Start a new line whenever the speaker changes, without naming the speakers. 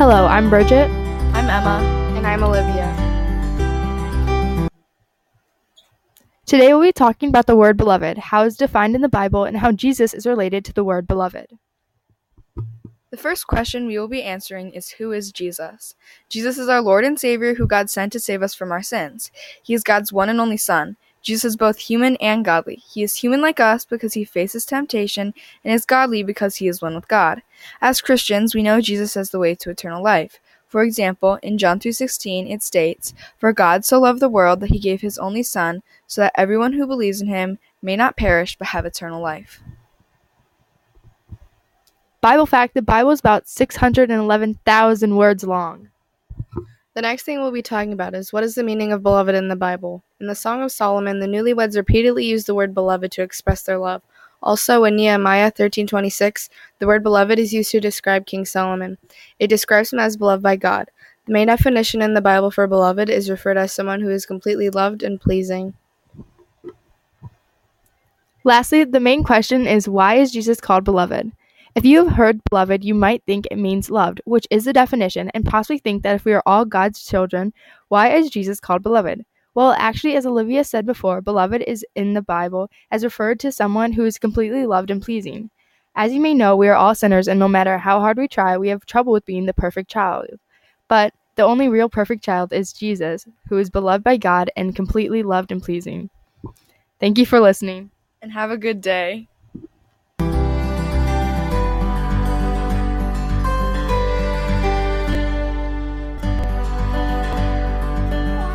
Hello, I'm Bridget.
I'm Emma.
And I'm Olivia.
Today we'll be talking about the word beloved, how it's defined in the Bible, and how Jesus is related to the word beloved.
The first question we will be answering is Who is Jesus? Jesus is our Lord and Savior who God sent to save us from our sins. He is God's one and only Son. Jesus is both human and godly. He is human like us because he faces temptation, and is godly because he is one with God. As Christians, we know Jesus as the way to eternal life. For example, in John 3:16 it states, "For God so loved the world that he gave his only son, so that everyone who believes in him may not perish but have eternal life."
Bible fact the Bible is about 611,000 words long.
The next thing we'll be talking about is what is the meaning of beloved in the Bible? In the Song of Solomon, the newlyweds repeatedly use the word beloved to express their love. Also, in Nehemiah 13:26, the word beloved is used to describe King Solomon. It describes him as beloved by God. The main definition in the Bible for beloved is referred as someone who is completely loved and pleasing.
Lastly, the main question is why is Jesus called beloved? If you have heard beloved, you might think it means loved, which is the definition, and possibly think that if we are all God's children, why is Jesus called beloved? Well, actually, as Olivia said before, beloved is in the Bible as referred to someone who is completely loved and pleasing. As you may know, we are all sinners, and no matter how hard we try, we have trouble with being the perfect child. But the only real perfect child is Jesus, who is beloved by God and completely loved and pleasing. Thank you for listening.
And have a good day.